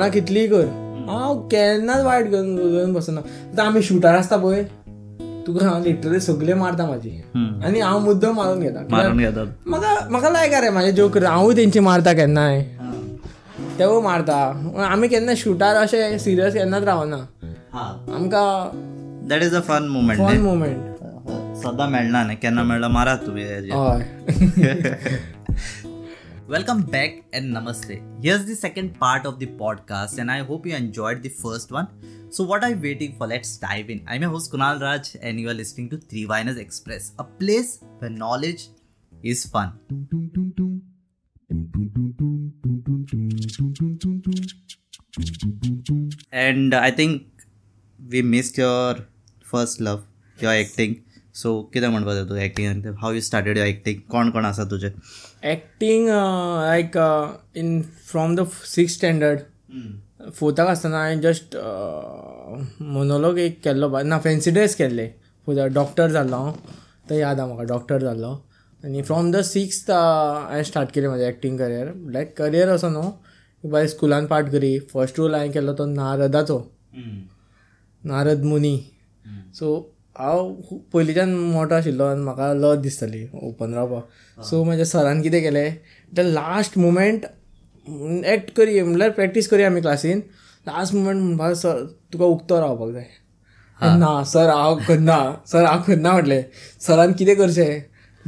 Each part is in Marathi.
ना कितलीय कर? हांव केन्नाच वायट घेवन बसना. आतां आमी शुटर आसता पळय. तुका हांव लिटरली सगळे मारता म्हाजी आनी हांव मुद्दम मारून घेता. म्हाका म्हाका लायक रे म्हाजे जोक हांवूय तेंची मारता केन्नाय. तेवूय मारता. आमी केन्ना शुटार अशें सिरियस केन्नाच रावना. आमकां that is a fun moment fun moment सदां मेळना न्ही. केन्ना मेळ्ळा मारात हेजेर. हय. Welcome back and namaste. Here's the second part of the podcast, and I hope you enjoyed the first one. So, what are you waiting for? Let's dive in. I'm your host Kunal Raj, and you are listening to Three Viners Express, a place where knowledge is fun. And I think we missed your first love, your acting. So, कितें म्हणपाक जाय तूं acting how you started your acting कोण कोण आसा तुजे acting like in from the six standard फोर्थाक आसतना हांवें जस्ट मोनोलॉग एक केल्लो ना फॅन्सी ड्रेस केल्ले. डॉक्टर जाल्लो हांव तें याद आहा म्हाका डॉक्टर जाल्लो आनी फ्रॉम द सिक्स्थ हांवें स्टार्ट केलें म्हाजें एक्टींग करियर लायक करियर असो न्हू बाय स्कुलान पार्ट करी. फर्स्ट रोल हांवें केल्लो तो नारदाचो. नारद मुनी. सो हांव पयलींच्यान मोठो आशिल्लो आनी म्हाका लज दिसताली ओपन रावपाक. सो म्हाज्या सरान कितें केलें द लास्ट मुमेंट एक्ट करी म्हणल्यार प्रॅक्टीस करी आमी क्लासीन. लास्ट मुमेंट म्हणपाक सर तुका उक्तो रावपाक जाय. ना सर हांव करना सर हांव करना म्हटलें. सरान कितें करचें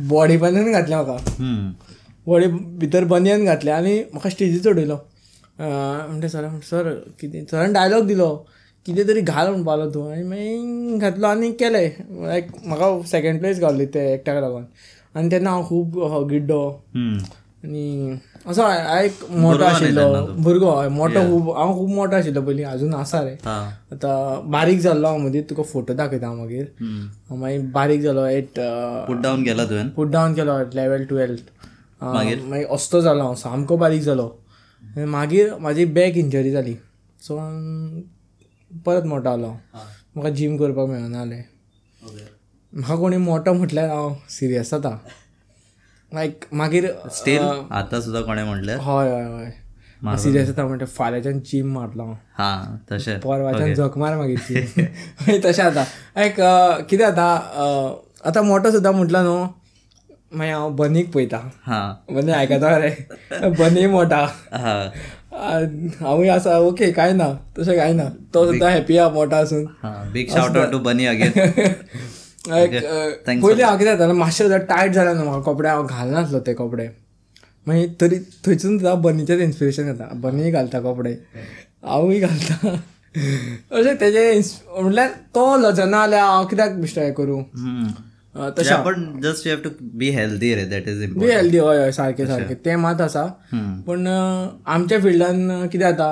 बॉडी बनियन घातलें म्हाका. बॉडी भितर बनियन घातलें आनी म्हाका स्टेजीर चडयलो. म्हणटा सर सर कितें सरान डायलॉग दिलो. कितें तरी घाल म्हणपालो तूं. आनी मागीर घातलो आनी केलें लायक म्हाका सेकेंड प्लेस गावली ते एक्टाक लागून आनी तेन्ना हांव खूब गिड्डो. आनी असो हांव एक मोठो आशिल्लो भुरगो हय मोठो खूब हांव खूब मोठो आशिल्लो पयलीं अजून आसा रे आतां बारीक जाल्लो हांव मदीं तुका फोटो दाखयता हांव मागीर मागीर बारीक जालो एट पुट डावन गेला तुवें पुट डावन केलो लेवल टुवेल्थ मागीर अस्तो जालो हांव सामको बारीक जालो मागीर म्हाजी बॅक इंजरी जाली सो परत मोठो जालो म्हाका जीम करपाक मेळना जालें म्हाका कोणी मोठो म्हटल्यार हांव सिरियस जाता लायक मागीर स्टील आतां सुद्दां कोणें म्हटलें? हय हय हय. सिरियस जाता म्हणटा फाल्यांच्यान जीम मारलो. हांव हा तशें. परवाच्यान जख मार मागीर तशें जाता लायक कितें जाता आतां मोठो सुद्दां म्हटलो न्हू मागीर हांव बनीक पळयता. हा. बनी आयकता रे. बनी मोठा. हांवूय आसा ओके कांय ना तशें कांय ना. तो सुद्दां हॅपी आहा मोठा आसून हा big shout out to Bunny again पयलीं हांव कितें जातालें मातशें सुद्दां टायट जालें न्हू म्हाका कपडे हांव घालनासलो ते कपडे. मागीर तरी थंयसून सुद्दां बनीचेच इन्स्पिरेशन येता बनी घालता कपडे. हांवूय घालता. अशें तेजे म्हणल्यार तो लजना जाल्यार हांव कित्याक बेश्टो हें करूं. तशें. पण just you have to be healthy ray that is be healthy हय हय सारकें सारकें तें मात आसा पूण आमच्या फिल्डान कितें जाता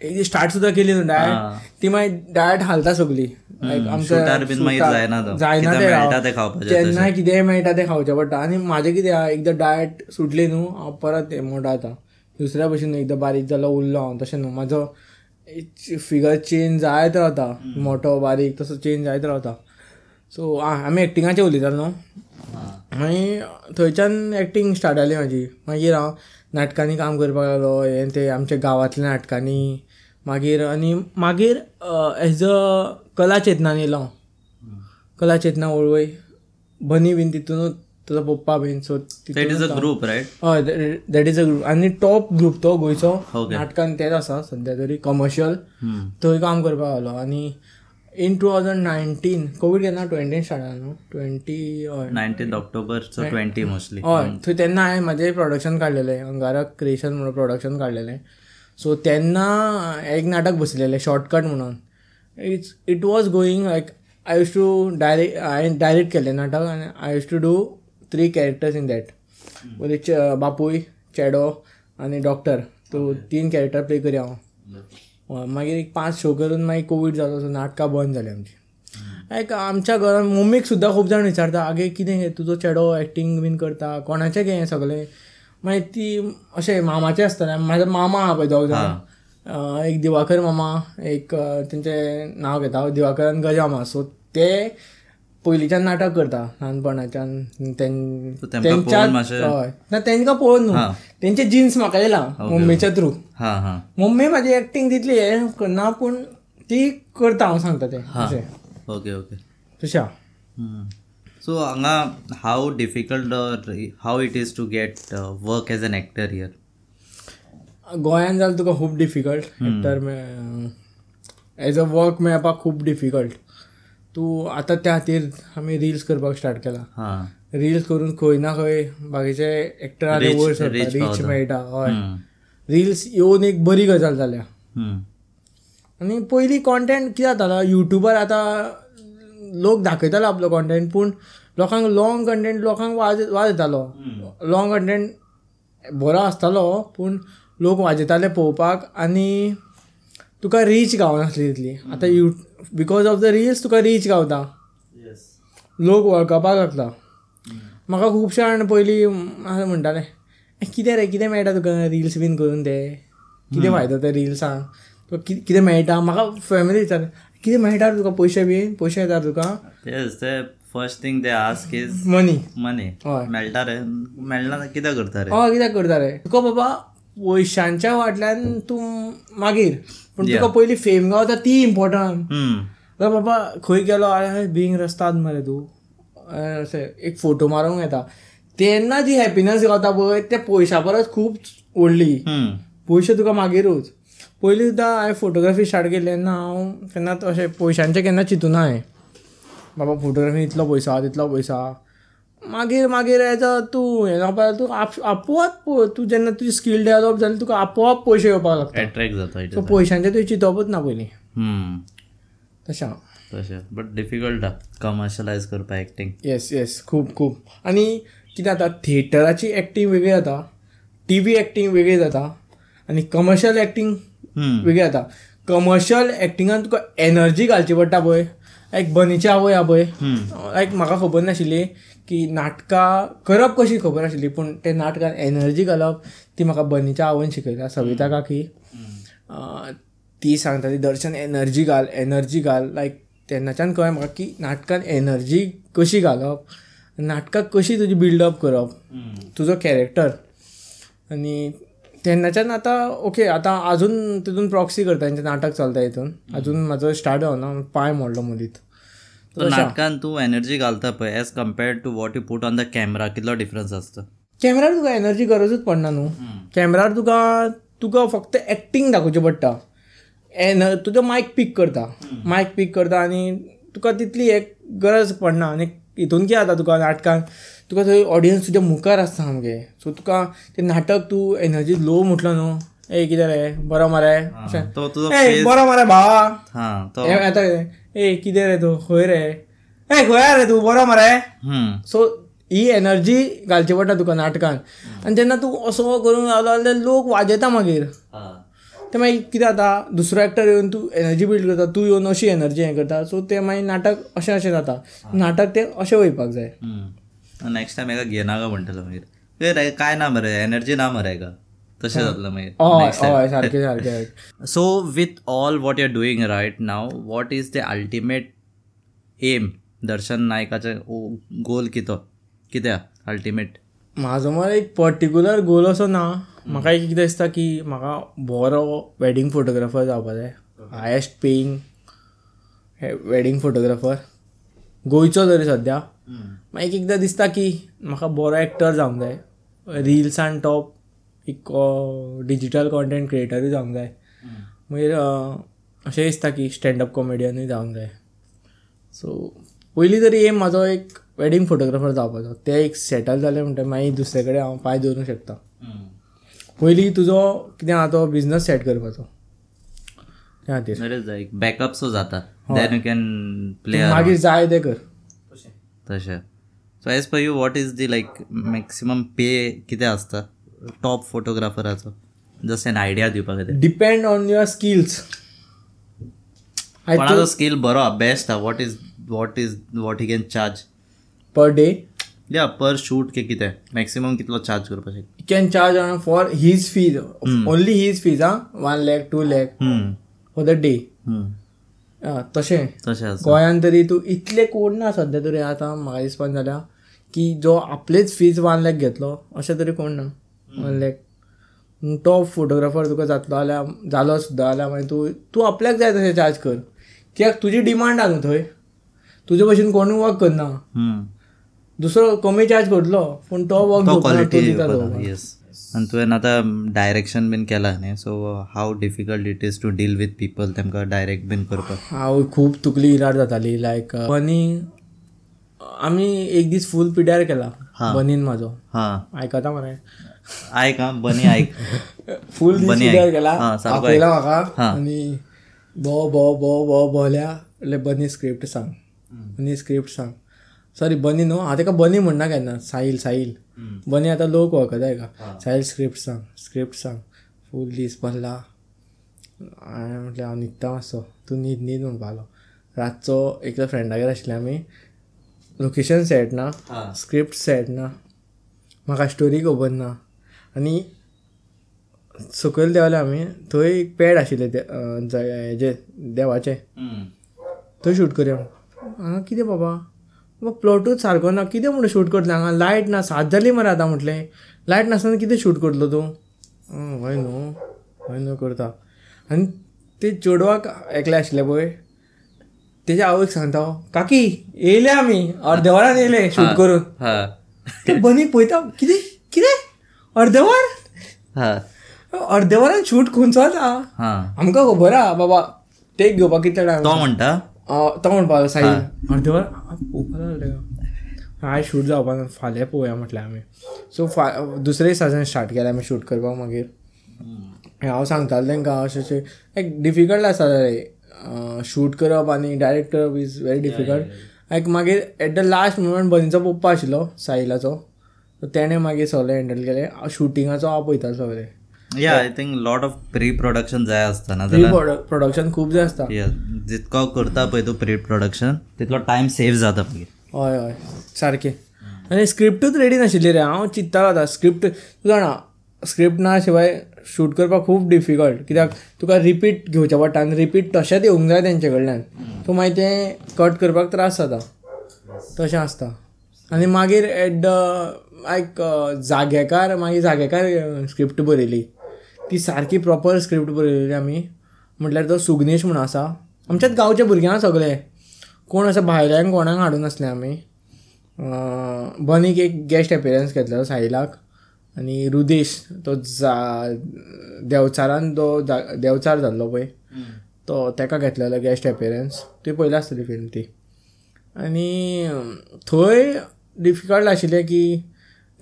एक स्टार्ट सुद्दां केली न्हू डायट ती मागीर डायट हालता सगली जायना ते. जेन्ना कितेंय मेळटा तें खावचें. पडटा आनी म्हाजें कितें आहा एकदां डायट सुटली न्हू हांव परत हें मोठो जाता दुसऱ्या भशेन एकदां बारीक जालो उरलो. हांव तशें न्हू म्हाजो फिगर चेंज जायत रावता मोठो बारीक तसो चेंज जायत रावता सो आमी एक्टिंगाचें उलयताले न्हू. मागीर थंयच्यान एक्टींग स्टार्ट जाली म्हाजी. मागीर हांव नाटकांनी काम करपाक लागलो हें ते आमच्या गांवांतल्या नाटकांनी. मागीर आनी मागीर एज अ कला चेतनान येयलो हांव. कला चेतना वळवय. बनी बीन तितूनच तुजो पप्पा bin so that is a group right हय दॅट इज अ ग्रुप आनी टॉप ग्रुप तो गोंयचो नाटकान तेच आसा सद्या तरी कमर्शियल थंय काम करपाक लागलो. आनी in two thousand nineteen covid केन्ना ट्वेंटीन स्टार्ट न्हू twenty nineteen October twenty mostly हय थंय तेन्ना हांवें म्हाजें प्रोडक्शन काडलेलें अंगारक क्रिएशन म्हणून प्रोडक्शन काडलेलें सो तेन्ना एक नाटक बसलेलें शॉर्टकट म्हणून. It's it was going like I use to direct हांवें डायरेक्ट केलें नाटक आनी I use to do three characters in that म्हणजे बापूय चेडो आनी डॉक्टर तो तीन कॅरेक्टर प्ले करी हांव मागीर एक पांच शो करून मागीर कोवीड जालो सो नाटकां बंद जाली आमची. लायक आमच्या घरान मम्मीक सुद्दां खूब जाण विचारता आगे कितें हें तुजो चेडो एक्टींग बीन करता कोणाचें हें सगळें? मागीर ती अशें मामाचें आसतलें म्हाजो मामा आहा पळय दोग जाण. एक दिवाकर मामा एक तेंचें नांव घेता दिवाकर आनी गजा मामा सो ते पयलींच्यान नाटक करता ल्हानपणाच्यान. तेंच्या हय. ना तेंकां पळोवन न्हू. तेंचे जिन्स म्हाका येयला मम्मीच्या थ्रू. हा हा. मम्मी म्हाजी एक्टींग तितली हे करना पूण ती करता हांव सांगता तें. हा. अशें. Okay okay. तशें. सो हांगा how difficult how it is to get work as an actor here गोंयांत जाल्यार तुका खूब difficult actor as a work मेळपाक खूब डिफिकल्ट तूं आतां त्या खातीर आमी रिल्स करपाक स्टार्ट केला. रिल्स करून खंय ना खंय बाकीचे एक्टरा वयर सरता रीच. मेळटा हय. रिल्स येवन एक बरी गजाल जाल्या. आनी पयलीं कॉन्टेंट कितें जातालो युट्यूबार आतां लोक दाखयतालो आपलो कॉन्टेंट पूण लोकांक लॉंग कंटेंट लोकांक वाज वाज येतालो लॉंग कंटेंट बरो आसतालो पूण लोक वाजयताले पळोवपाक आनी तुका रीच गावनासली तितली. आतां you because of the reels Tuka reach गावता. लोक वळखपाक लागता. म्हाका खुबशे जाण पयलीं म्हणटाले "ए, कितें रे कितें मेळटा तुका रिल्स बीन करून ते? कितें फायदो ते रिल्सांक तुका कितें मेळटा? म्हाका फॅमिली विचारलें कितें मेळटा रे तुका? पयशे बीन? पयशे येता तुका? First thing they ask is money money हय. मेळटा रे? मेळना जाल्यार कितें करता रे? हय कित्याक करता रे? तुका बाबा पयशांच्या फाटल्यान तूं मागीर. पूण तुका पयलीं फेम गावता ती इम्पॉर्टंट. तर बाबा खंय गेलो? आरे बिंग रस्तात मरे तूं. अशें एक फोटो मारूंक येता. तेन्ना जी हॅपिनस गावता पळय त्या पयशा परस खूब व्हडली हम्म. पयशे तुका मागीरूच. पयलीं सुद्दां हांवें फोटोग्राफी स्टार्ट केली तेन्ना हांव. केन्ना अशें पयशांचें केन्ना चिंतूना हांवें. बाबा फोटोग्राफी इतलो पयसो आहा तितलो पयसो आहा मागीर मागीर एज अ तूं हें जावपाक तूं आप- पळय, तूं जेन्ना तुजी स्कील डेवलप जाली तुका आपोवप पयशे येवपाक लागता अट्रॅक्ट जाता सो पयशांचें तुवें चिंतवपूच ना पयलीं. तशें तशें. बट डिफिकल्ट आहा कमर्शलायज करपा एक्टींग येस येस खूब खूब आनी कितें जाता थिएटराची एक्टींग वेगळी जाता टी व्ही एक्टींग वेगळी जाता आनी कमर्शियल एक्टींग वेगळी जाता. कमर्शियल एक्टिंगान तुका एनर्जी घालची पडटा पळय. लायक बनीची आवय आहा पळय. लायक म्हाका खबर नाशिल्ली की नाटकां करप कशी खबर आशिल्ली पूण ते नाटकान एनर्जी घालप ती म्हाका बनीच्या आवयन शिकयल्या सविता काकी. ती सांगता ती दर्शन एनर्जी घाल एनर्जी घाल लायक तेन्नाच्यान कळ्ळें म्हाका की नाटकान एनर्जी कशी घालप नाटकाक कशी तुजी बिल्डअप करप तुजो कॅरेक्टर आनी तेन्नाच्यान आतां ओके आतां अजून तितून प्रॉक्सी करता तेंचें नाटक चलता हितून. अजून म्हाजो स्टार्ट जावना पांय मोडलो मदींत तर नाटकान तूं एनर्जी घालता पळय as compared to what you put on the camera कितलो डिफरन्स आसता कॅमेरार तुका एनर्जी गरजूच पडना न्हू. कॅमेरार तुका तुका फक्त एक्टींग दाखोवचें पडटा. एन तुजो मायक पीक करता. मायक पीक करता आनी तुका तितली एक गरज पडना. आनी हितून कितें जाता तुका नाटकान तुका थंय ऑडियन्स तुज्या मुखार आसता सामकें. सो तुका तें नाटक तूं एनर्जी लो म्हटलो न्हू. ए कितें रे? बरो मरे. बरो मरे भावा. तो आतां ए कितें रे तूं खंय रे ए खंय रे तूं बरो मरे. सो ही एनर्जी घालची पडटा तुका नाटकान आनी जेन्ना तूं असो करून रावलो जाल्यार लोक वाजयता मागीर. ते मागीर कितें जाता दुसरो एक्टर येवन तूं एनर्जी बिल्ड करता तूं येवन अशी एनर्जी हें करता सो ते मागीर नाटक अशें अशें जाता नाटक ते अशें वयपाक जाय. नेक्स्ट टाइम एका घेना का म्हणटलो मागीर काय ना मरे एनर्जी ना मरे का तशें जातलं मागीर हय सारकें सारकें so with all what you are doing right now what is the ultimate aim Darshan नायकाचे goal कितो? कितें अल्टिमेट म्हाजो मरे एक पर्टिक्युलर गोल असो ना म्हाका एक कितें दिसता की म्हाका बरो वॅडींग फोटोग्राफर जावपा जाय. हायेस्ट पेईंग वॅडींग फोटोग्राफर गोंयचो तरी सद्या मागीर एक एकदां दिसता की म्हाका बरो एक्टर जावंक जाय. रिल्सान टॉप एक डिजिटल कॉन्टेंट क्रिएटरूय जावंक जाय. मागीर अं, अशें दिसता की स्टँडअप कॉमेडियनूय जावंक जाय. सो पयलीं तरी एम म्हाजो एक वॅडींग फोटोग्राफर जावपाचो तें एक सेटल जालें म्हणटा मागीर दुसरे कडेन हांव पांय दवरूंक शकता. पयलीं तुजो कितें आहा तो बिझनस सेट करपाचो त्या खातीर एक बॅकअप सो जाता देन यू कॅन प्ले मागीर जाय तें कर. तशें so as per you what is the like maximum pay कितें आसता टॉप फोटोग्राफराचो जस्ट एन आयडिया दिवपाक खातीर डिपेंड ऑन युअर स्किल्स कोणाचो स्कील बरो आहा बेस्ट आहा what is what is what he can charge per day या पर शूट के कितें मॅक्सिमम कितलो चार्ज करपाक शकता you can charge on for his fees. Only his fees huh one lakh two lakh. हम्म. for the day. हम्म. आ, तशें तशें गोंयान तरी तूं इतले कोण ना सद्या तरी आतां म्हाका दिसपाक जाल्या की जो आपलेच फीज वन लॅक घेतलो अशें तरी कोण ना? लॅक टॉप फोटोग्राफर तुका जातलो जाल्यार जालो सुद्दां जाल्यार मागीर तूं तूं आपल्याक जाय तशें चार्ज कर. कित्याक तुजी डिमांड आहा न्हू थंय. तुजे भशेन कोणूय वर्क करना. दुसरो कमी चार्ज करतलो पूण तो वर्क तो तो क्वालिटी तो. येस आनी तुवें आतां डायरेक्शन बीन केलां न्ही so how difficult it is to deal with people तेमकां डायरेक्ट बीन करपाक? हांव खूब तकली इराड जाताली लायक बनी आमी एक दीस फूल पिड्यार केला बनीन म्हाजो आयकता मरे. आयक आं बनी आयक फूल दीस बनी हा, सारको आपयला आयक. म्हाका हा. आनी भो भो भो भो भोवल्या म्हणल्यार बनी स्क्रिप्ट सांग. बनी स्क्रिप्ट सांग. सॉरी बनी न्हू हांव तेका बनी म्हणना केन्ना साहील साहील. बनी आतां लोक वळखता हेका साहील स्क्रिप्ट सांग स्क्रिप्ट सांग. फूल दीस भरला. हांवें म्हटलें हांव न्हिदता मातसो तूं न्हीद न्हीद म्हणपा लागलो रातचो एकदा फ्रेंडागेर आशिल्ले आमी लोकेशन सेट ना. स्क्रिप्ट सेट ना. म्हाका स्टोरी खबर ना. आनी सकयल देवले आमी थंय एक पॅड आशिल्लें हेजे देवाचें. थंय शूट करया. हांगा कितें बाबा? बाबा प्लॉटूच सारको ना. कितें म्हणून शूट करतलें हांगा लायट ना. सात जाली मरे आतां म्हटलें. लायट नासतना कितें शूट करतलो तूं? हय न्हू. हय न्हू करता. आनी ते चेडवाक एकले आशिल्ले पळय. तेज्या आवयक सांगता हांव, काकी येयले आमी अर्दे वरान येयले शूट करून. हां. ते बनी पळयता. कितें? कितें? अर्दे वर हां. अर्दे वरान शूट खंयचो आसा हां. आमकां खबर आहा बाबा टेक घेवपाक कितले टायम तो म्हणटा तो म्हणपा लागलो साईल अर्दे वर पळोवपा लागले आयज शूट जावपा ना फाल्यां पळोवया म्हटलें आमी सो फा दुसरे दिसाच्यान स्टार्ट केलें आमी शूट करपाक मागीर. हांव सांगतालो तांकां अशें अशें. एक डिफिकल्ट आसा रे. शूट करप आनी डायरेक्ट करप इज व्हेरी डिफिकल्ट लायक मागीर एट द लास्ट मुमेंट बनीचो पप्पा आशिल्लो साहिलाचो. सो तेणें मागीर सगळें हँडल केलें शुटिंगाचो हांव पळयतालो सगळें. या I think lot of pre production जाय आसता ना प्री प्रोडक्शन खूब जाय आसता जितको करता पळय तूं प्री प्रोडक्शन तितलो टायम सेव जाता मागीर हय हय. सारकें आनी स्क्रिप्टूच रेडी नाशिल्ली रे हांव चिंत्तालो आतां. स्क्रिप्ट तूं जाणा. स्क्रिप्ट ना शिवाय शूट करपाक खूब डिफिकल्ट कित्याक? तुका रिपीट घेवचें पडटा आनी रिपीट तशेंच येवंक जाय तेंचे कडल्यान सो मागीर तें कट करपाक त्रास जाता तशें आसता आनी मागीर एट द लायक जागेकार मागीर जागेकार स्क्रिप्ट बरयली. ती सारकी प्रॉपर स्क्रिप्ट बरयलेली आमी. म्हटल्यार तो सुगनेश म्हणून आसा. आमच्याच गांवचे भुरग्यां सगळे. कोण अशें भायल्यांक कोणाक हाडून नासले आमी. बनीक एक गेस्ट एपियरन्स घेतलेलो साहिलाक आनी रुदेश तो जा देवचारान तो जा- देवचार जाल्लो पळय. तो तेका घेतलेलो गेस्ट एपियरन्स तुवें पयली आसतली फिल्म ती. आनी थंय डिफिकल्ट आशिल्लें की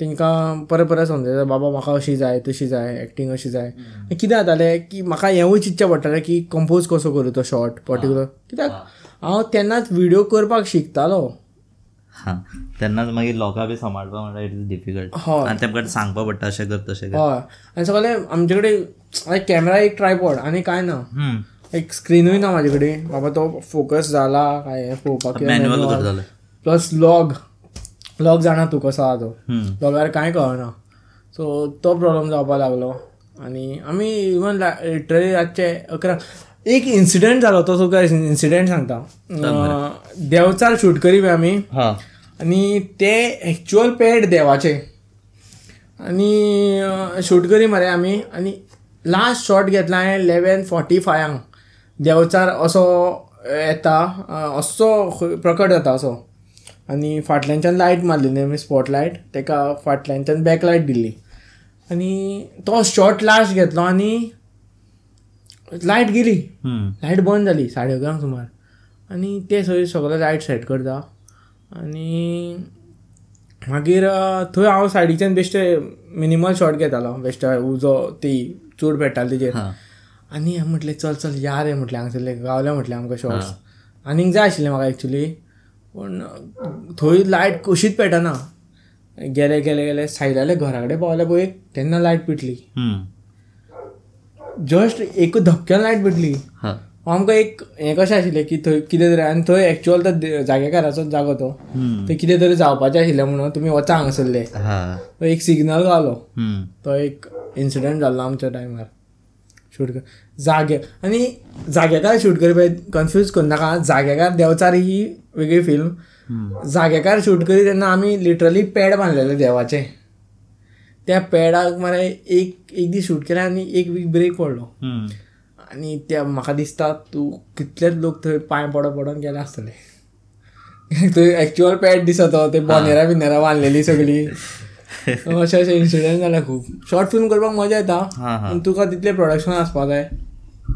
तेंकां परत परत समजायता बाबा म्हाका अशी जाय तशी जाय एक्टींग अशी जाय. कितें जातालें की म्हाका हेंवूय चिंतचें पडटालें की कंपोज कसो करूं तो शॉर्ट पर्टिक्युलर कित्याक हांव तेन्नाच व्हिडिओ करपाक शिकतालो. हां. तेन्नाच मागीर लोकां बी सांबाळपा म्हणल्यार इट इज डिफिकल्ट हय. आनी तेमकां सांगपा पडटा अशें कर तशें कर. हय. आनी सगळें आमचे कडेन कॅमेरा एक ट्रायपॉड आनी कांय ना. एक स्क्रिनूय ना म्हाजे कडेन. बाबा तो फोकस जाला काय हें पळोवपाक प्लस लॉग लॉग जाणा तूं कसो आहा तो. लॉगार कांय कळना. सो तो प्रॉब्लम जावपा लागलो. आनी आमी इवन लिटरली रातचे अकरा एक इन्सिडंट जालो तो तुका इन्सिडंट सांगता. देवचार शूट करी आमी हां. आनी ते एक्चुअल पॅड देवाचे. आनी शूट करी मरे आमी आनी लास्ट शॉट घेतला हांवें लेवेन फोर्टी फायांक देवचार असो येता असो प्रकट जाता असो. आनी फाटल्यानच्यान लायट मारलेली आमी स्पॉट लायट तेका फाटल्यानच्यान बॅक लायट दिल्ली आनी तो शॉट लास्ट घेतलो आनी लायट गेली. हम्म. लायट बंद जाली साडे अकरांक सुमार. आनी ते थंय सगळे लायट सेट करता. आनी मागीर थंय हांव सायडीच्यान बेश्टे मिनिमल शॉट घेतालो. बेश्टे उजो ती चूड पेट्टाली तेजेर आनी हांवें म्हटलें चल चल या रे म्हटलें हांगसरले गावले म्हटलें आमकां शॉर्ट्स आनीक जाय आशिल्लें म्हाका एक्चुली पूण थंय लायट कशीच पेटना गेले गेले गेले सायडाले घरा कडेन पावले पळय तेन्ना लायट पेटली. जस्ट एक धपक्यान लायट पेटली. हां. आमकां एक हें कशें आशिल्लें की थंय कितें तरी आनी थंय एक्चुअल तो जागेकाराचो जागो तो. थंय कितें तरी जावपाचें आशिल्लें म्हणून तुमी वचा हांगासरले. हां. तो एक सिग्नल गावलो. तो एक इन्सिडंट जाल्लो आमच्या टायमार शूट जागे. आनी जागेकार शूट करपी कन्फ्यूज करनाका जागेकार देंवचार ही वेगळी फिल्म जागेकार शूट करी तेन्ना आमी लिटरली पॅड बांदलेले देवाचे. त्या पॅडाक मरे एक एक दीस शूट केलें आनी एक वीक ब्रेक पडलो. आनी त्या म्हाका दिसता तूं कितलेच लोक थंय पांय पडो पडोन गेले आसतले थंय एक्च्युअल पॅड दिसता तो बोनेरा बिनेरा बांदलेली सगळी. अशे अशे इन्सिडंट जाल्या खूब शॉर्ट फिल्म करपाक मजा येता पूण तुका तितलें प्रोडक्शन आसपा जाय.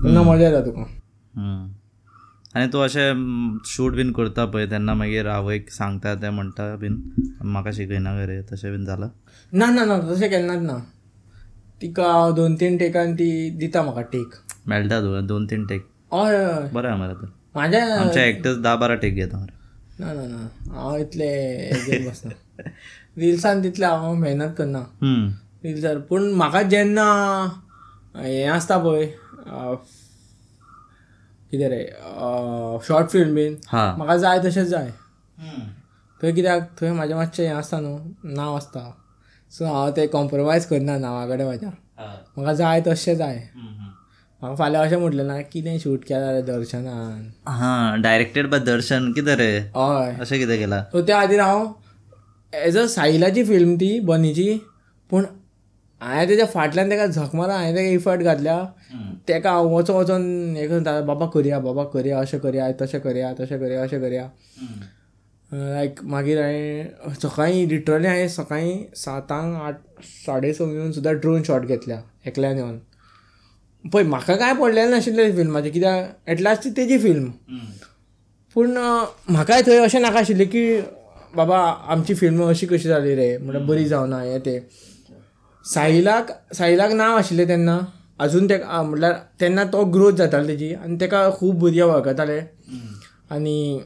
तेन्ना मजा येता तुका. आनी तूं अशें शूट बीन करता पळय तेन्ना मागीर आवयक सांगता तें म्हणटा बीन म्हाका शिकयना रे तशें बीन जालां ना ना ना तशें केन्नाच ना. तिका हांव दोन तीन टेकान ती दिता म्हाका टेक मेळटा तुका दोन तीन टेक हय हय. बरें आहा मरे तर. म्हाज्या आमचे एक्टर्स धा बारा टेक घेता मरे ना ना ना. हांव इतले बसना रिल्सान तितले हांव मेहनत करना. रिल्सार पूण म्हाका जेन्ना हें आसता पळय कितें रे? Short film bin. हा. म्हाका जाय तशेंच जाय थंय कित्याक थंय म्हाजें मातशें हें आसता न्हू नांव आसता सो हांव तें कॉम्प्रोमायज करना नांवा कडेन म्हाज्या म्हाका जाय तशें जाय म्हाका फाल्यां अशें म्हटलें ना कितें शूट केलां रे दर्शनान. हा डायरेक्टेड बाय दर्शन कितें रे? हय. अशें कितें केलां? सो त्या खातीर हांव एज अ साहिलाची फिल्म ती बनीची पूण हांवें तेच्या फाटल्यान ताका झक मारा हांवें ताका इफर्ट घातल्या. ताका हांव वचोन वचोन हें करता बाबा करया बाबा करया अशें करया तशें करया तशें करया अशें करया. लायक मागीर हांवें सकाळीं लिटरली हांवें सकाळीं सातांक आठ साडे स येवन सुद्दां ड्रोन शॉट घेतल्या एकल्यान येवन. पळय म्हाका कांय पडलेलें नाशिल्लें फिल्माचें कित्याक एटलास्ट ती तेजी फिल्म पूण म्हाकाय थंय अशें नाका आशिल्लें की बाबा आमची फिल्म अशी कशी जाली रे? म्हणल्यार बरी जावना हें तें. साहिलाक साहिलाक नांव आशिल्लें तेन्ना आजून ते म्हणल्यार तेन्ना तो ग्रोथ जातालो तेजी आनी ताका खूब भुरगे वळखताले. आनी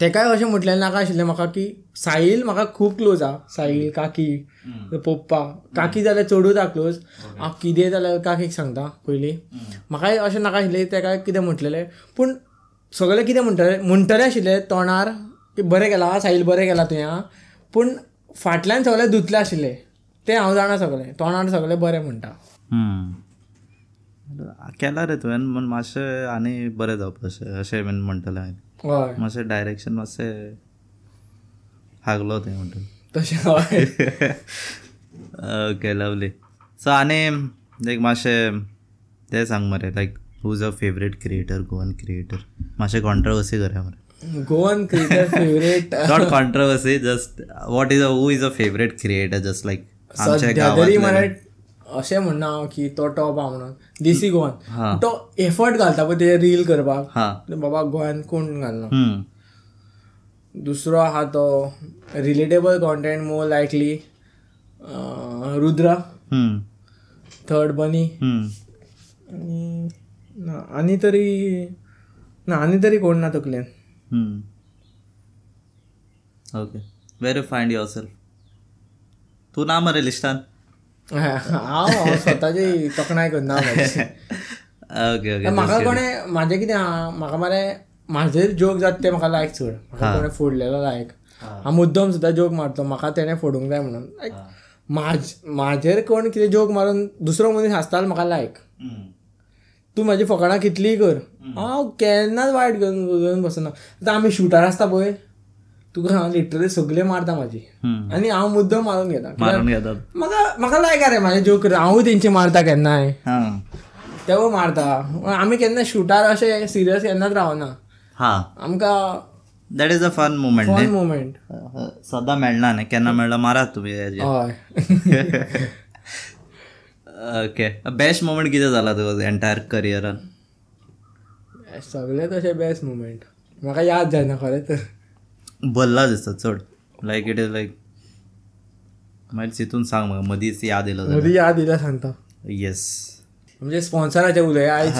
तेकाय अशें म्हटलें नाका आशिल्लें म्हाका की साहील म्हाका खूब क्लोज आहा साहील काकी पप्पा. काकी जाल्यार चडूच आहा क्लोज हांव कितें जाल्यार काकीक सांगता पयलीं. म्हाकाय अशें नाका आशिल्लें तेका कितें म्हटलेलें. पूण सगळें कितें म्हणटलें म्हणटलें आशिल्लें तोंडार की बरें केलां साहील बरें केलां तुवें आं पूण फाटल्यान सगळें धुतलें आशिल्लें. तें हांव जाणा सगळें तोंडार सगळें बरें म्हणटा. केलां रे तुवें म्हण मातशें आनी बरें जावपा अशें अशें बीन म्हणटलें हांवें. हय. मातशें डायरेक्शन मातशें हागलो तें म्हणटा तशें हय. ओके लवली सो आनी लायक मातशें तें सांग मरे like who's a favourite creator Goan creator मातशें कॉन्ट्रवर्सी करूया मरे. Goan cricket favourite not controversy just what is a who is a favourite creator just like सध्या अशें म्हणना हांव की तो टॉप आहा म्हणून. देसी हा. गोवन तो एफर्ट घालता पळय ते रील करपाक. हा. बाबा गोंयान कोण घालना दुसरो आहा तो relatable content more likely Rudra. Third Bunny. आनी ना आनी तरी ना आनी तरी कोण ना तकलेन. Okay where find yourself तू ना मरे लिस्टान. हांव स्वताची तोखणाय करना. ओके ओके म्हाका कोणें म्हाजें कितें आहा म्हाका मरे म्हाजेर जोक जाता ते म्हाका लायक चड म्हाका हा. कोणें फोडलेलो लायक हांव मुद्दम सुद्दां जोक मारतो. म्हाका तेणें फोडूंक जाय म्हणून. लायक म्हाज म्हाजेर कोण कितें जोक मारून दुसरो मनीस हांसता जाल्यार म्हाका लायक तूं म्हाजी फकाणां कितलीय कर? हांव केन्नाच वायट घेवन बसना. आतां आमी शुटार आसता पळय. तुका हांव लिटरली सगळे मारता म्हाजी आनी हांव मुद्दम मारून घेता. म्हाका लायक रे म्हाजे जोक हांवूय तेंची मारता केन्नाय हा. तेवूय मारता. आमी केन्ना शुटार अशें सिरियस केन्नाच रावना हा. आमकां that is a fun moment fun moment सदां मेळना न्ही. केन्ना मेळ्ळा मारात तुमी हय. ओके बेस्ट मुमेंट कितें जाला तुका एंटायर करियरान सगळे तशे बेस्ट मुमेंट म्हाका याद जायना खरें तर. भरला दिसता चड लायक इट इज लायक मागीर चिंतून सांग म्हाका मदींच याद येयलो मदीं याद दिल्या सांगता. येस म्हणजे स्पॉन्सराचे उलय आयज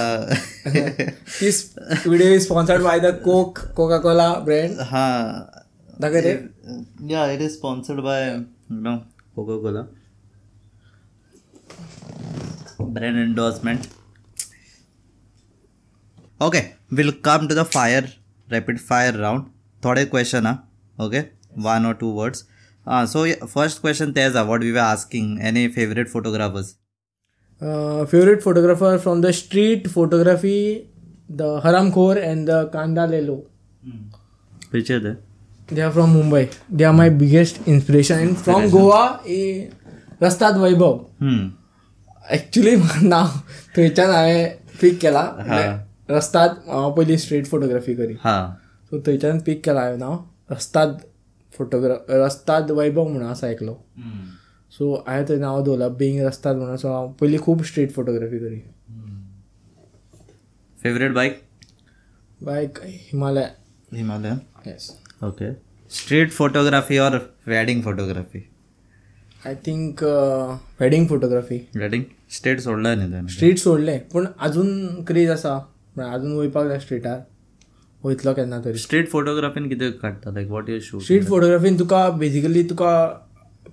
video sponsored by the Coke Coca Cola brand हा. दाखय रे या it is sponsored by no Coca Cola brand endorsement. Okay we'll come to the fire rapid fire round. थोडे ah okay? One or two words. Uh, so yeah, first question तेज ah what we were asking any favorite photographers? Favourite photographer from the street photography the Haramkhor and the Kanda Lelo खंयचे ते they are from Mumbai they are my biggest inspiration and from Goa ए रस्ताद वैभव. ॲक्च्युली नाव थंयच्यान हांवें पीक केला रस्ताद हांव पयलीं स्ट्रीट फोटोग्राफी करी हा सो थंयच्यान पीक केला हांवें नाव रस्ताद फोटोग्राफ रस्ताद वैभव म्हणून आसा एकलो सो हांवें थंय नांव दवरलां बिंग रस्ताद म्हणून. सो हांव पयलीं खूब स्ट्रीट फोटोग्राफी करी favourite bike bike Himalaya. Himalayan yes okay street photography और wedding photography I think wedding photography wedding state सोडला न्ही स्ट्रीट सोडले पूण अजून क्रेज आसा अजून वयपाक जाय स्ट्रीटार वयतलो केन्ना तरी स्ट्रीट फोटोग्राफीन कितें काडटा like what you shoot street फोटोग्राफीन तुका बेजिकली तुका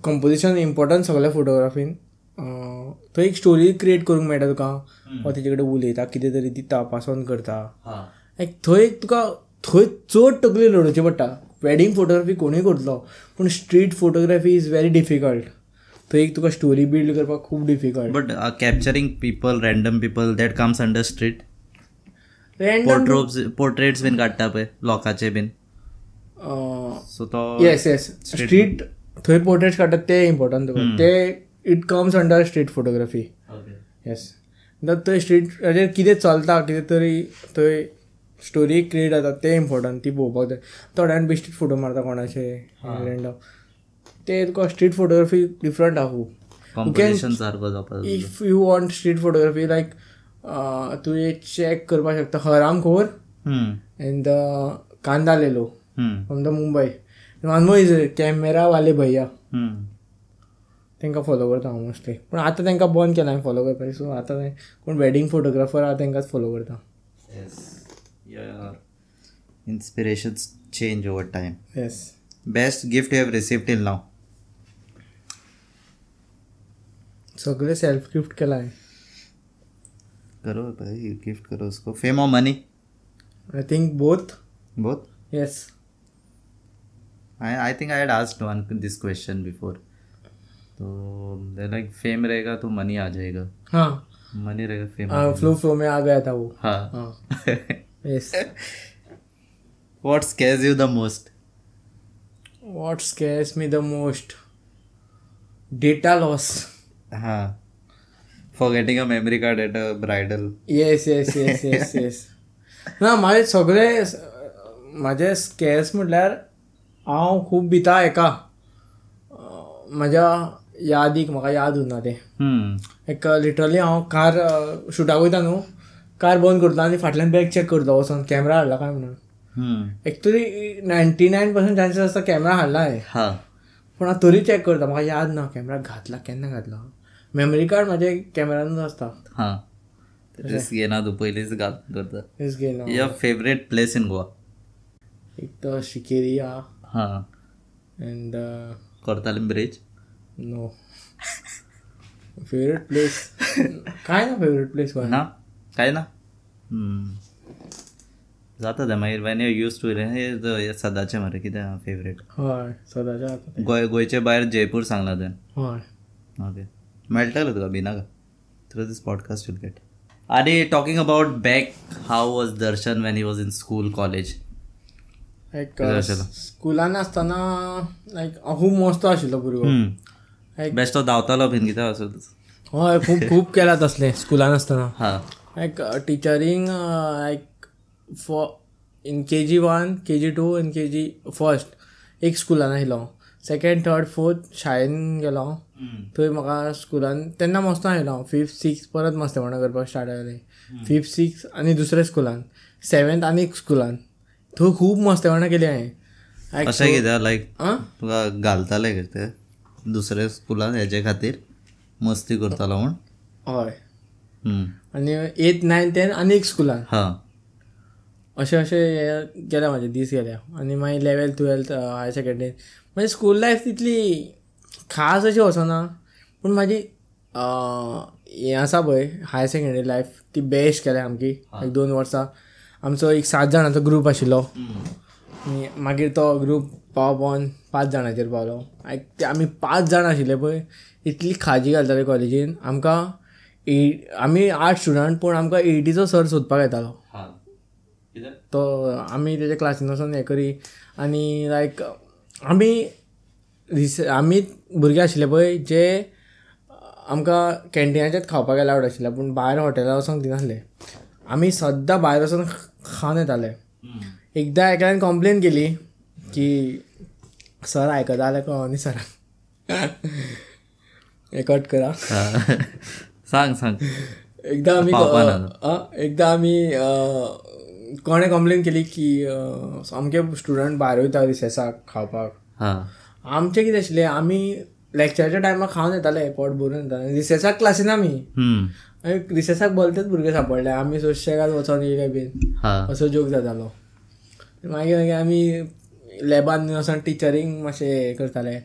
कंपोजिशन इम्पॉर्टंट सगळ्या फोटोग्राफीन थंय एक स्टोरी क्रिएट करूंक मेळटा तुका। वा तेजे कडेन उलयता कितें तरी दिता पास ऑन करता एक थंय तुका थंय चड तकली लडोवची पडटा। वेडिंग फोटोग्राफी कोणूय करतलो पूण street photography is very difficult थंय एक तुका स्टोरी बिल्ड करपाक खूब difficult but capturing people random people that comes under street random portraits portraits bin काडटा पळय लोकांचे बीन सो तो येस येस स्ट्रीट थंय पोर्ट्रेट्स काडटात ते इम्पॉर्टंट तुका ते it comes under street photography yes थंय स्ट्रीट हाजेर कितें चलता कितें तरी थंय स्टोरी क्रिएट जाता ते इम्पॉर्टंट ती पळोवपाक जाय थोड्यान बेश्टीत फोटो मारता कोणाचे रँडम ते तुका स्ट्रीट फोटोग्राफी डिफरंट आहा खूब if you want street photography like तूं एक चॅक करपाक शकता. Haramkhor and Kanda Lelo. From the Mumbai मानमो is camera वाले भैया. तांकां फॉलो करता हांव मोस्टली पूण आतां तांकां बंद केला हांवें फॉलो करपाक सो आतां कोण वेडिंग फोटोग्राफर आहा तांकांच फॉलो करता. Inspirations change over time. Yes best gift you have received till now? सगळे सेल्फ गिफ्ट केला हांवें करो भाई गिफ्ट करो उसको फेम और money I think both both yes I I think I had asked one this question before तो लाइक फेम रहेगा तो मनी आ जाएगा हाँ मनी रहेगा फेम फ्लो फ्लो में आ गया था वो हाँ हाँ yes what scares you the most what scares me the most data loss हाँ forgetting a memory card at a bridal. Yes yes yes yes yes ना माझे सगळे माझे स्कॅर्स म्हटल्यार हांव खूब भिता हेका अं, म्हाज्या यादीक म्हाका याद उरना ते. एक लिटरली हांव कार शुटाक वयता न्हू. कार बंद करता आनी फाटल्यान बॅग चॅक करता वचोन. कॅमेरा हाडला काय म्हणून? Actually ninety nine percent chances आसता कॅमेरा हाडला हांवें पूण हांव तरी चॅक करता. म्हाका याद ना कॅमेरा घातला केन्ना घातला? मेमरी कार्ड म्हाजे कॅमेरानूच आसता हाँ. रिस्क घेना तू पयलींच घाल करता. तेच घेयना your favourite place in Goa एक तर शिकेरी आहा हाँ and Cortalim bridge. No favourite place काय ना फेवरेट प्लेस गोंय ना? काय ना? जाता ते मागीर वेन यू यूज टू हे सदाचें मरे कितें फेवरेट हय सदांचे ते गोंय गोंयचे भायर जयपूर सांगला तुवें हय. ओके मेळटलें तुका भिनाका through this podcast you'll get आनी talking about back how was Darshan when he was in school college like आशिल्लो? स्कुलान आसतना लायक खूब मस्तो आशिल्लो भुरगो लायक बेश्टो धांवतालो बीन कितें असो हय खूब खूब केला तसलें स्कुलान आसतना हा. Like टिचरींग like for in K G one K G two in K G first एक स्कुलान आयलो सेकेंड थर्ड फोर्थ शाळेन गेलो थंय म्हाका स्कुलान तेन्ना मस्तो आयलो हांव. फिफ्थ सिक्स परत मस्तेपणां करपाक स्टार्ट जालें फिफ्थ सिक्स आनी दुसऱ्या स्कुलान. सेवेंथ आनी एक स्कुलान. थंय खूब मस्तेपणां केली हांवें. अशें कितें? लायक आं? तुका घालताले ते दुसऱ्या स्कुलान हेजे खातीर मस्ती करतालो म्हूण? हय. आनी एथ नायन टेन आनी एक स्कुलान. हा. अशें अशें हें गेल्या म्हाजे दीस गेल्या. आनी मागीर लेवल टुवेल्थ हायर सेकंडरीन मागीर स्कूल लायफ तितली खास अशी वचना पूण म्हाजी हें आसा पळय हायर सेकंडरी लायफ ती बेस्ट केल्या सामकी एक दोन वर्सां आमचो एक सात जाणांचो ग्रूप आशिल्लो मागीर तो ग्रूप पाव पावन पांच जाणांचेर पावलो. ते आमी पांच जाण आशिल्ले पळय. इतली खाजी घालताले कॉलेजीन आमकां एट आमी आठ स्टुडंट पूण आमकां एटीचो सर सोदपाक येतालो. तो आमी तेच्या क्लासीन वचून हें करी. आनी लायक आमी रिस आमी भुरगे आशिल्ले पळय जे आमकां कॅन्टिनाचेंच खावपाक अलावड आशिल्लें पूण भायर हॉटेलार वचोंक दिनासले. आमी सद्दां भायर वचून खावन येताले. एकदां एकल्यान कंप्लेन केली की सर आयकता जाल्यार कळोनी सराक हें कट करा. सांग सांग. एकदा आमी एकदा आमी कोणें कंप्लेन केली की सामके स्टुडंट भायर वयता रिसेसाक खावपाक आमचें कितें आशिल्लें आमी लेक्चराच्या टायमार खावन येताले पोट भरून येताले रिसेसाक क्लासीन आमी? रिसेसाक भलतेच भुरगे सापडले आमी सोशेगाद वचोन येयले बीन असो जोक जातालो मागीर मागीर आमी लॅबान वचोन टिचरींक मातशें हें करताले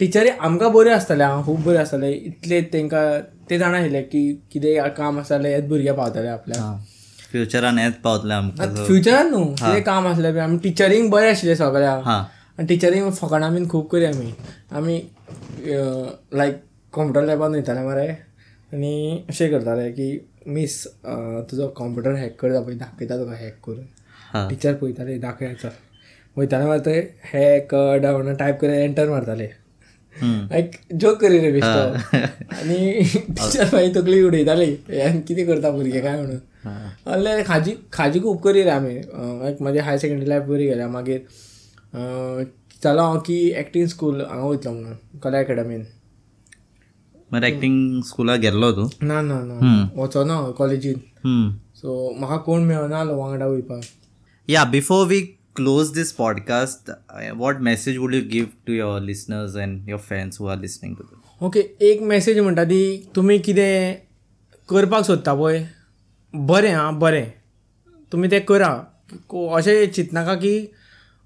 टिचरी आमकां बऱ्यो आसताले आं खूब बऱ्यो आसताले इतले तेंकां ते जाणा आशिल्ले की कितें काम आसतालें हेच भुरगे पावताले आपल्याक फ्युचरान हेच पावतले आमकां फ्युचरान न्हू? कितें काम आसलें आमी टिचरींग बरें आशिल्ले सगळ्यांक हा. आनी टिचरींग फकाणां बीन खूब करी आमी. आमी लायक कॉम्प्युटर लॅबान वयताले मरे. आनी अशें करताले की मिस तुजो कॉम्प्युटर हॅक करता पळय दाखयता तुका हॅक करून. टिचर पळयताले दाखय चल. वयताले मार ते हॅक डावन टायप करून एंटर मारताले. लायक जोक करी रे बेश्टो. आनी टिचर मागीर तकली उडयताली. हें कितें करता भुरगे काय म्हणून? हा. असले खाजी खाजी खूब करी रे आमी लायक म्हाजी हायर सेकंडरी लायफ बरी गेल्या. मागीर अं, चिंतलो हांव की एक्टींग स्कूल हांगा वयतलो म्हणून कला अकॅडमीन मरे एक्टिंग स्कुलाक गेल्लो तूं? ना ना ना. हम्म. वचोना कॉलेजीन सो म्हाका कोण मेळनालो वांगडा वयपाक? Before we close this podcast, uh, what message would you give to your listeners and your fans who are listening to this? Okay एक मेसेज म्हणटा ती तुमी कितें करपाक सोदता पळय? बरें आं बरें. तुमी तें करा. को- अशें चिंतनाका की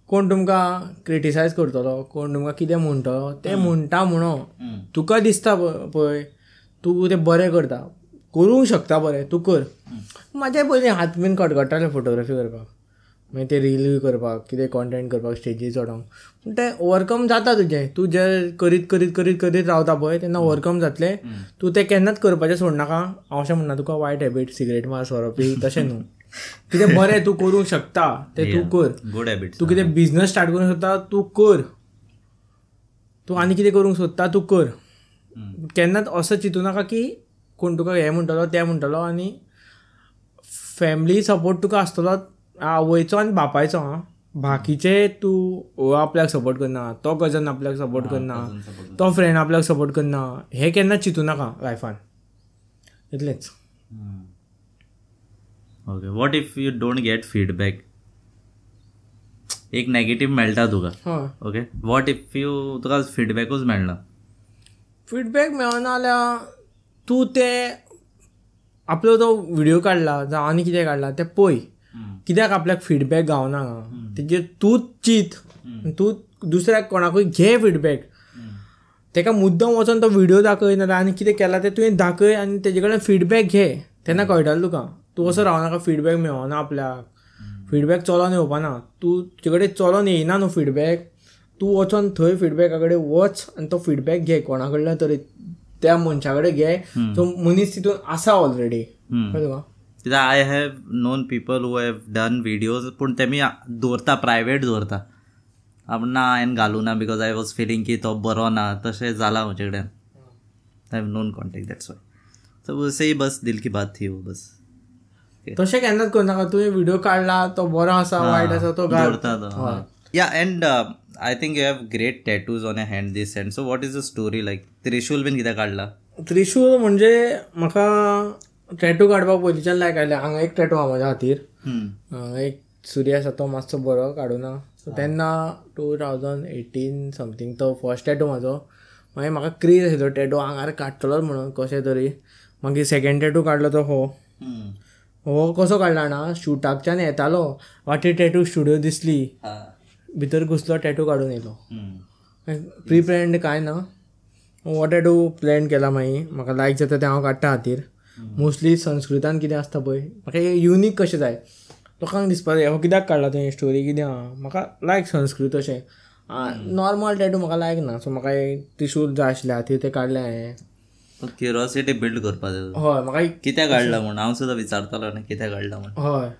कोण तुमकां क्रिटिसायज करतलो कोण तुमकां कितें म्हणटलो तें म्हणटा म्हणून. तुका दिसता पळय तूं तें बरें करता. करूंक शकता बरें तूं कर. म्हाजे पयलीं हात बीन कटकटाले फोटोग्राफी करपाक. मागीर ते रील करपाक कितें कॉन्टेंट करपाक स्टेजीर चडोवंक पूण तें ओवरकम जाता तुजें. तूं जे करीत करीत करीत करीत रावता पळय तेन्ना ओवरकम जातलें. तूं तें केन्नाच करपाचें सोडनाका हांव अशें म्हणना तुका वायट हॅबीट सिगरेट मार सोरो पी तशें न्हू. कितें बरें तूं करूंक शकता तें तूं कर. Good habits. तूं कितें बिझनस स्टार्ट करूंक सोदता तूं कर. तूं आनी कितें करूंक सोदता तूं कर. केन्नाच असो चिंतू नाका की कोण तुका हें म्हणटलो तें म्हणटलो आनी फॅमिली सपोर्ट तुका आसतलो आवयचो आनी बापायचो आं बाकीचे तूं हो आपल्याक सपोर्ट करना तो कजन आपल्याक सपोर्ट करना तो फ्रेंड आपल्याक सपोर्ट करना हें केन्नाच चिंतू नाका लायफान इतलेंच. Okay. What if you don't get feedback? एक नेगेटिव्ह मेळटा तुका. ओके वॉट इफ यू तुका फिडबॅकूच मेळना फीडबॅक मेळना जाल्यार तूं तें आपलो तो व्हिडिओ काडला जावं आनी कितें काडला तें पळय कित्याक आपल्याक फीडबॅक गावना? तेजेर तूंच चिंत तूं दुसऱ्याक कोणाकूय घे फीडबॅक तेका मुद्दम वचोन तो व्हिडिओ दाखय नाजाल्यार आनी कितें केला तें तुवें दाखय आनी तेजे कडेन फीडबॅक घे. तेन्ना कळटलें तुका. तूं असो रावनाका फीडबॅक मेळना आपल्याक. फीडबॅक चलोन येवपाना तूं तुजे कडेन चलोन येयना न्हू फीडबॅक तूं वचोन थंय फीडबॅका कडेन वच आनी तो फीडबॅक घे. कोणा कडल्यान तरी त्या मनशा कडेन घे. तो मनीस तितून आसा ऑलरेडी कळ्ळें तुका? कित्याक I have known people who have done videos पूण तेमी दवरता प्रायवेट दवरता आपण ना हांवें घालूं ना बिकॉज आय वॉज फिलींग की तो बरो ना तशें जाला म्हजे कडेन I have known contact that's why so say बस दिल की बात थी वो बस. तशें केन्नाच करनाका तुवें व्हिडिओ काडला तो बरो आसा वायट आसा तो दवरता तो yeah and I think you have great tattoos on a hand this hand so what is the story like trishul bin कित्याक काडला त्रिशूल म्हणजे म्हाका टॅटू काडपाक पयलींच्यान लायक आयलें हांगा एक टॅटू आहा म्हाज्या खातीर हांगा एक सूर्य आसा तो मातसो बरो काडूना सो तेन्ना टू थावजंड एटीन समथींग तो फर्स्ट टॅटू म्हाजो मागीर म्हाका क्रेज आशिल्लो टॅटू आंगार काडटलोच म्हणून कशें तरी. मागीर सेकंड टॅटू काडलो तो हो. हो कसो काडला जाणा शुटाकच्यान येतालो. वाटेर टॅटू स्टुडियो दिसली. भितर घुसलो टॅटू काडून येयलो प्री प्लॅन्ड कांय ना? हो टॅटू प्लॅन केला मागीर म्हाका लायक जाता तें हांव काडटा खातीर मोस्टली संस्कृतान कितें आसता पळय म्हाका युनीक कशें जाय लोकांक दिसपा जाय हो कित्याक काडला तुवें स्टोरी कितें आहा म्हाका लायक संस्कृत अशें. नॉर्मल टॅटू म्हाका लायक ना सो म्हाका त्रिशूल जाय आशिल्ले खातीर तें काडलें हांवें. क्युरियोसिटी बिल्ड करपा जाय. हय म्हाका एक- कित्याक काडला म्हण हांव सुद्दां विचारतलो न्ही कित्याक काडला म्हण. हय.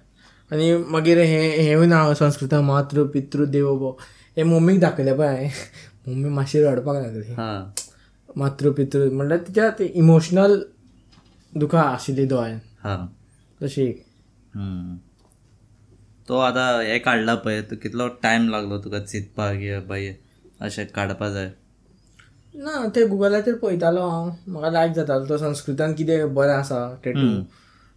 आनी मागीर हे हेवूय ना संस्कृतान मातृ पितृ देवो भव. हे मम्मीक दाखयलें पळय हांवें. मम्मी मातशी रडपाक लागली. हा. मातृ पितृ म्हणल्यार तिच्या ती इमोशनल दुखां आशिल्ली दोळ्यान हा. तशी एक. हम्म. तो आतां हे काडला पळय तो कितलो टायम लागलो तुका चिंतपाक या बाय अशें काडपा जाय. ना ते गुगलाचेर पळयतालो हांव. म्हाका लायक जातालो. तो संस्कृतान कितें बरें आसा टॅटू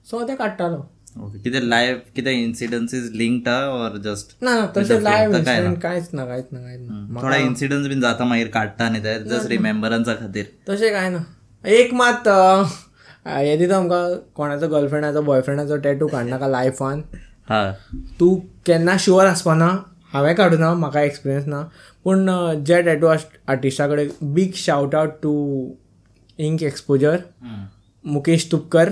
सो ते काडटालो. ओके. कितें लायफ कितें इन्सिडन्सीस लिंक्ड ऑर जस्ट ना ना तशें काय ना? इन्सिडंट कांयच ना कांयच ना कांयच ना. थोडा इन्सिडन्स बीन जाता मागीर काडटा न्ही ते जस्ट रिमेंबरन्सा खातीर. तशें कांय ना. एक मात अं, हे दिता आमकां कोणाचो गर्लफ्रेंडाचो बॉयफ्रेंडाचो टॅटू काडनाका लायफान हा. तूं केन्ना शुअर आसपाना हांवें काडूना म्हाका एक्सपिरियन्स ना. पूण जे टॅटू आर्टिस्टा कडेन big shout out to Ink Exposure hmm. Mukesh Tupkar.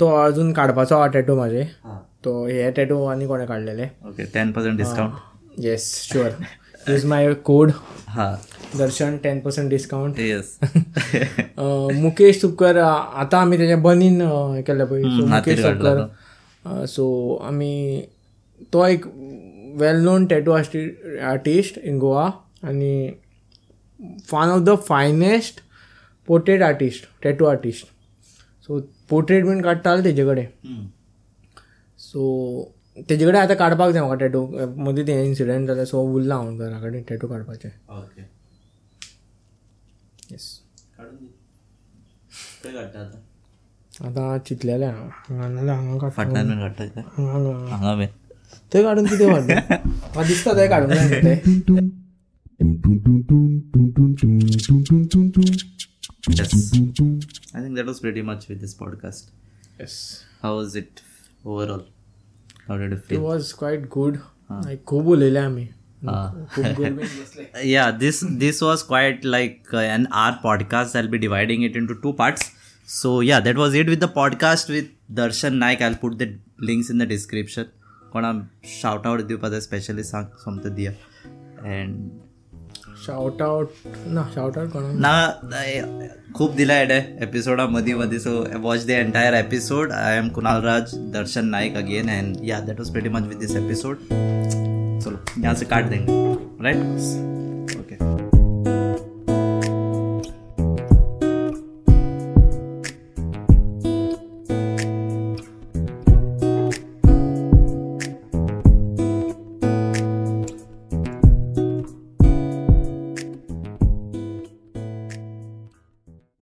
तो अजून काडपाचो हा टॅटू म्हाजे हा. तो हे टॅटू आनी कोणें काडलेले okay ten percent discount yes sure use my code हा. Darshan ten percent discount yes Mukesh Tupkar आतां आमी तेजे बनीन हे सो हातीर मुकेश तुपकर. सो आमी तो एक well known tattoo artist in Goa आनी one of the finest portrait artist tattoo artist so portrait bin काडटालो तेजे कडेन. सो तेजे कडेन आतां काडपाक जाय म्हाका टॅटू मदीं ते इन्सिडंट जालें सो उरला हांव घरा कडेन टॅटू काडपाचें खंय काडटा आतां आतां चिंतलेलें हांव हांगा नाल्यार हांगा काडटा फाटल्यान बीन काडटा इथे? हांगा हांगा बीन थंय काडून कितें व्हरलें म्हाका दिसता थंय काडूंक जाय न्ही तें Yes. I think that was pretty much with this podcast. Yes How was it overall? How did you it feel? Was quite good like खूब उलयले आमी खूब गोड बीन बसले yeah this this was quite like uh, an our podcast i'll be dividing it into two parts So yeah that was it with the podcast with darshan naik. I'll put the links in the description. कोणा shout out दिवपा जाय स्पेशली सांग सोमतें दिया and शाउट आउट ना शाउट आउट कोणा ना खूप दिला एडे एपिसोडा मदीं मदीं so watch the entire episode I am Kunal Raj Darshan Naik again and yeah that was pretty much with this episode चलो यहाँ से काट देंगे राइट